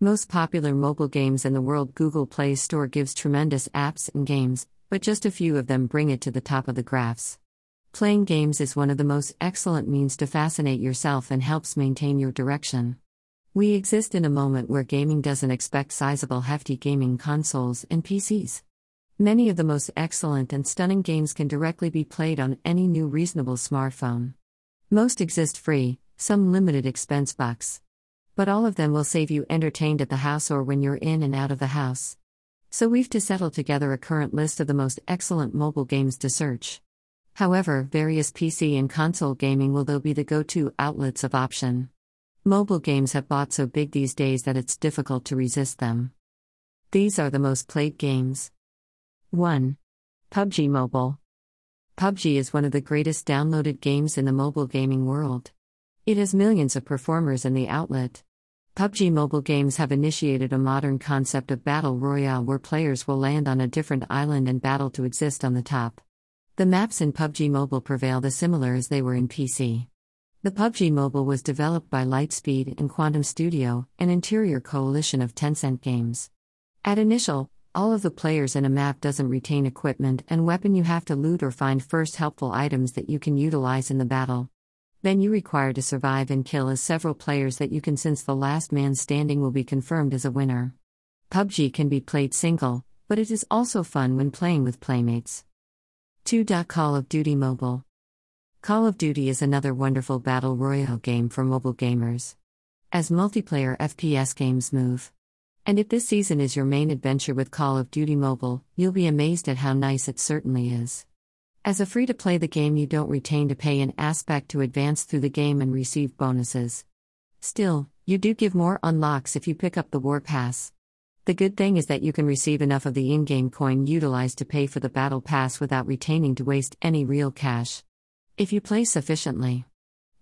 Most popular mobile games in the world Google Play Store gives tremendous apps and games, but just a few of them bring it to the top of the graphs. Playing games is one of the most excellent means to fascinate yourself and helps maintain your direction. We exist in a moment where gaming doesn't expect sizable, hefty gaming consoles and PCs. Many of the most excellent and stunning games can directly be played on any new reasonable smartphone. Most exist free, some limited expense bucks. But all of them will save you entertained at the house or when you're in and out of the house. So we've to settle together a current list of the most excellent mobile games to search. However, various PC and console gaming will though be the go-to outlets of option. Mobile games have bought so big these days that it's difficult to resist them. These are the most played games. 1. PUBG Mobile. PUBG is one of the greatest downloaded games in the mobile gaming world. It has millions of performers in the outlet. PUBG mobile games have initiated a modern concept of battle royale where players will land on a different island and battle to exist on the top. The maps in PUBG Mobile prevail the similar as they were in PC. The PUBG Mobile was developed by Lightspeed and Quantum Studio, an interior coalition of Tencent games. At initial, all of the players in a map doesn't retain equipment and weapon you have to loot or find first helpful items that you can utilize in the battle. Then you require to survive and kill as several players that you can, since the last man standing will be confirmed as a winner. PUBG can be played single, but it is also fun when playing with playmates. 2. Call of Duty Mobile Call of Duty is another wonderful battle royale game for mobile gamers. As multiplayer FPS games move. And if this season is your main adventure with Call of Duty Mobile, you'll be amazed at how nice it certainly is. As a free to play the game, you don't retain to pay an aspect to advance through the game and receive bonuses. Still, you do give more unlocks if you pick up the War Pass. The good thing is that you can receive enough of the in game coin utilized to pay for the Battle Pass without retaining to waste any real cash. If you play sufficiently.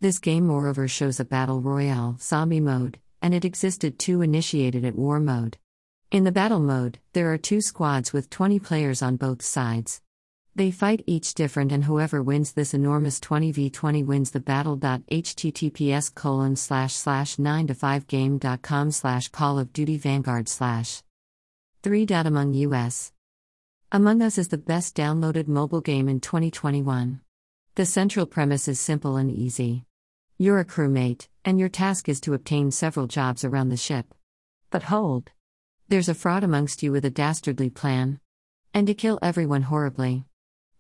This game, moreover, shows a Battle Royale zombie mode, and it existed two initiated at War mode. In the Battle mode, there are two squads with 20 players on both sides. They fight each different and whoever wins this enormous 20v20 wins the battle. https colon slash slash 9 to 5 game.com slash call of duty vanguard slash 3. Among us. Among Us is the best downloaded mobile game in 2021. The central premise is simple and easy. You're a crewmate, and your task is to obtain several jobs around the ship. But hold. There's a fraud amongst you with a dastardly plan. And to kill everyone horribly.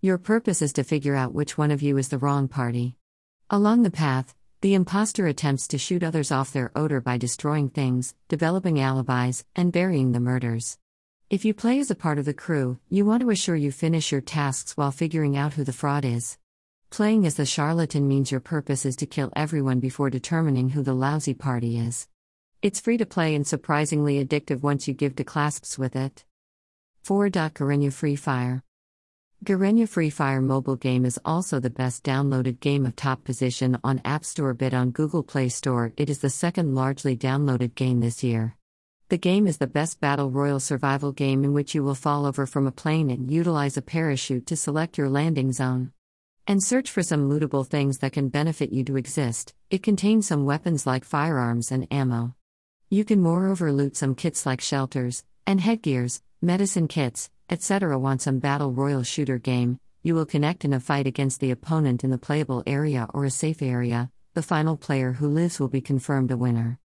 Your purpose is to figure out which one of you is the wrong party. Along the path, the impostor attempts to shoot others off their odor by destroying things, developing alibis, and burying the murders. If you play as a part of the crew, you want to assure you finish your tasks while figuring out who the fraud is. Playing as the charlatan means your purpose is to kill everyone before determining who the lousy party is. It's free to play and surprisingly addictive once you give to clasps with it. 4. Garena Free Fire Garena Free Fire mobile game is also the best downloaded game of top position on App Store bit on Google Play Store. It is the second largely downloaded game this year. The game is the best battle royal survival game in which you will fall over from a plane and utilize a parachute to select your landing zone. And search for some lootable things that can benefit you to exist. It contains some weapons like firearms and ammo. You can moreover loot some kits like shelters, and headgears, medicine kits, etc. Want some battle royal shooter game, you will connect in a fight against the opponent in the playable area or a safe area, the final player who lives will be confirmed a winner.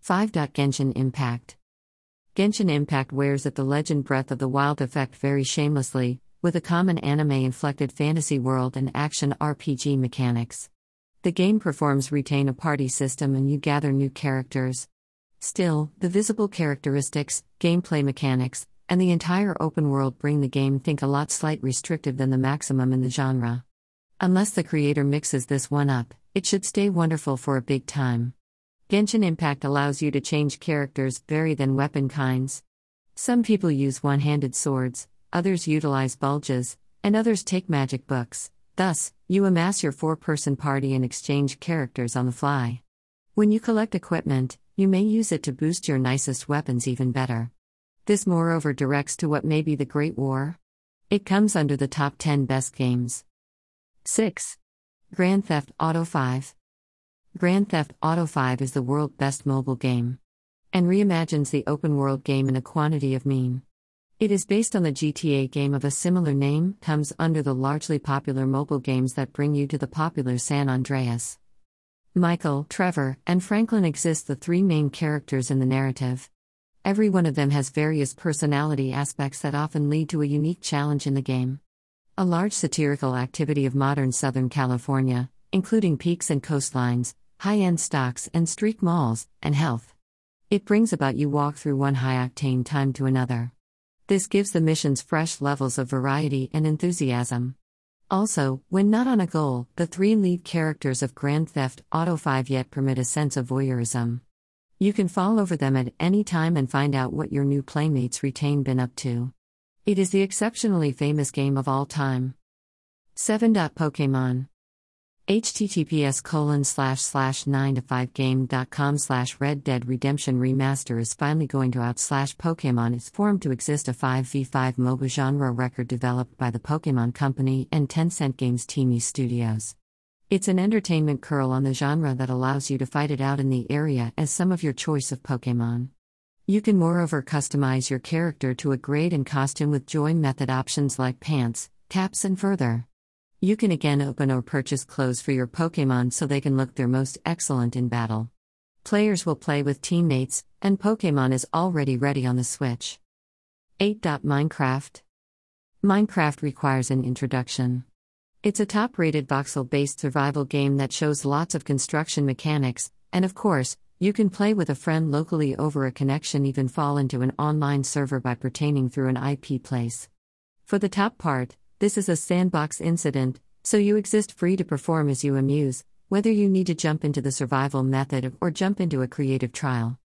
5. Genshin Impact Genshin Impact wears at the legend Breath of the Wild effect very shamelessly, with a common anime inflected fantasy world and action RPG mechanics. The game performs retain a party system and you gather new characters. Still, the visible characteristics, gameplay mechanics, and the entire open world bring the game think a lot slight restrictive than the maximum in the genre. Unless the creator mixes this one up, it should stay wonderful for a big time. Genshin Impact allows you to change characters, vary than weapon kinds. Some people use one handed swords, others utilize bulges, and others take magic books. Thus, you amass your four person party and exchange characters on the fly. When you collect equipment, you may use it to boost your nicest weapons even better. This, moreover, directs to what may be the Great War. It comes under the top 10 best games. 6. Grand Theft Auto 5. Grand Theft Auto 5 is the world's best mobile game. and reimagines the open world game in a quantity of meme. It is based on the GTA game of a similar name, comes under the largely popular mobile games that bring you to the popular San Andreas. Michael, Trevor, and Franklin exist the three main characters in the narrative. Every one of them has various personality aspects that often lead to a unique challenge in the game. A large satirical activity of modern Southern California, including peaks and coastlines, high end stocks and street malls, and health. It brings about you walk through one high octane time to another. This gives the missions fresh levels of variety and enthusiasm. Also, when not on a goal, the three lead characters of Grand Theft Auto 5 yet permit a sense of voyeurism. You can fall over them at any time and find out what your new playmates retain been up to. It is the exceptionally famous game of all time. 7. Pokemon https colon slash slash 9 to 5 game.com slash red dead redemption remaster is finally going to out slash pokemon is formed to exist a 5v5 MOBA genre record developed by the pokemon company and tencent games TiMi studios it's an entertainment curl on the genre that allows you to fight it out in the area as some of your choice of pokemon you can moreover customize your character to a grade and costume with joy method options like pants caps and further you can again open or purchase clothes for your Pokemon so they can look their most excellent in battle. Players will play with teammates, and Pokemon is already ready on the Switch. 8. Minecraft Minecraft requires an introduction. It's a top rated voxel based survival game that shows lots of construction mechanics, and of course, you can play with a friend locally over a connection, even fall into an online server by pertaining through an IP place. For the top part, this is a sandbox incident, so you exist free to perform as you amuse, whether you need to jump into the survival method or jump into a creative trial.